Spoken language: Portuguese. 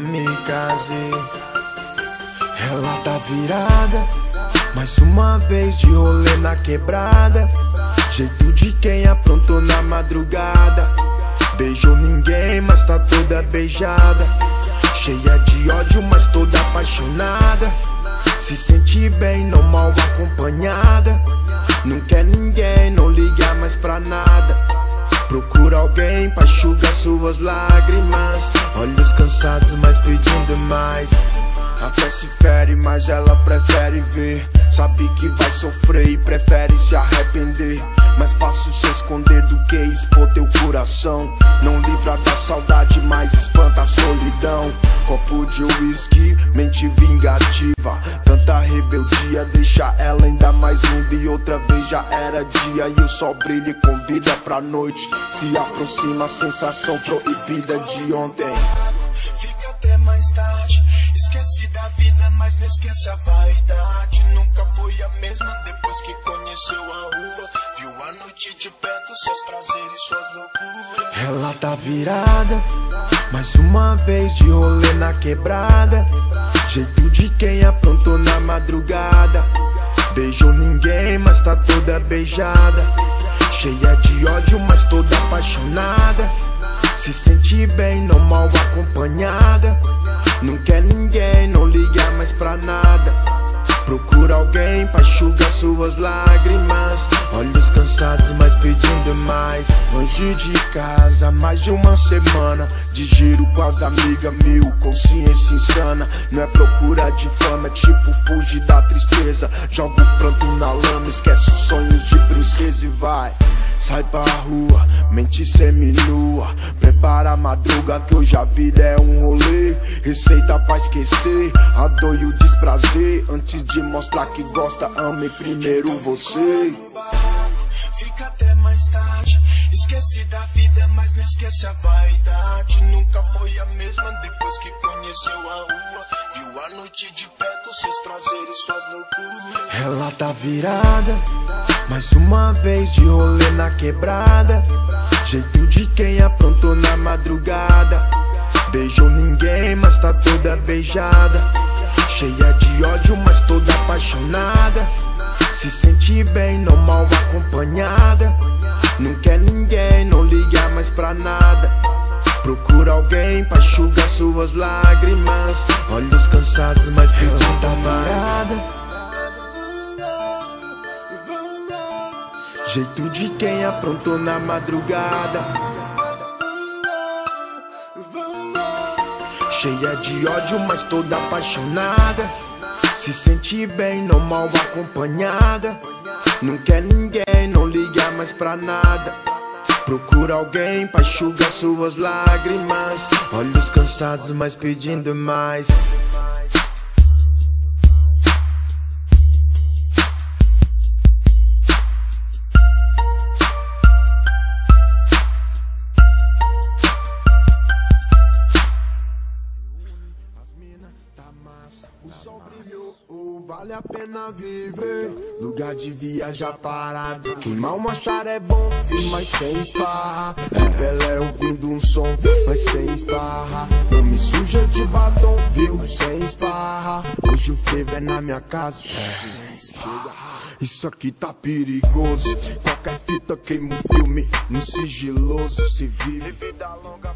prazer. Ela tá virada, mais uma vez de rolê na quebrada. Jeito de quem aprontou na madrugada. Beijou ninguém, mas tá toda beijada. Cheia de ódio, mas toda apaixonada. Se sente bem, não mal acompanhada. Não quer ninguém, não liga mais pra nada. Procura alguém pra enxugar suas lágrimas. Olhos cansados, mas pedindo mais. Até se fere, mas ela prefere ver. Sabe que vai sofrer e prefere se arrepender. Mais fácil se esconder do que expor teu coração. Não livra da saudade, mas espanta a solidão. Copo de uísque, mente vingativa. Tanta rebeldia deixa ela ainda mais linda. E outra vez já era dia e o sol brilha e convida pra noite. Se aproxima a sensação proibida de ontem. Fica até mais tarde. Esquece da vida, mas não esquece a vaidade. Nunca foi a mesma depois que conheceu a rua. De perto, seus prazeres, suas loucuras. Ela tá virada, mais uma vez de rolê na quebrada. Jeito de quem aprontou na madrugada. Beijou ninguém, mas tá toda beijada. Cheia de ódio, mas toda apaixonada. Se sente bem, não mal acompanhada. Não quer ninguém, não liga mais pra nada. Procura alguém pra enxugar suas lágrimas. Pedindo mais. Longe de casa, mais de uma semana. De giro com as amigas, mil, consciência insana. Não é procura de fama, é tipo fugir da tristeza. Joga o pranto na lama, esquece os sonhos de princesa e vai. Sai pra rua, mente seminua. Prepara a madruga que hoje a vida é um rolê. Receita pra esquecer a dor e o desprazer. Antes de mostrar que gosta, ame primeiro você. Tarde. Esquece da vida, mas não esquece a vaidade. Nunca foi a mesma depois que conheceu a rua. Viu a noite de perto, seus prazeres, suas loucuras. Ela tá virada, mais uma vez de rolê na quebrada. Jeito de quem aprontou na madrugada. Beijou ninguém, mas tá toda beijada. Cheia de ódio, mas toda apaixonada. Se sente bem, não mal acompanhada. Não quer ninguém, não liga mais pra nada. Procura alguém pra enxugar suas lágrimas. Olhos cansados, mas pedindo tá varada. Jeito de quem aprontou na madrugada. Cheia de ódio, mas toda apaixonada. Se sente bem, não mal acompanhada. Não quer ninguém, não liga mais pra nada. Procura alguém pra enxugar suas lágrimas. Olhos cansados, mas pedindo mais. Vale a pena viver. Lugar de viajar parado, queimar uma chara é bom, mas sem esparra. É Pelé ouvindo um som, mas sem esparra. Não me suja de batom, viu? Sem esparra. Hoje o frevo é na minha casa, é, sem esparra. Isso aqui tá perigoso. Qualquer fita queima o filme, no sigiloso se vive. Vida longa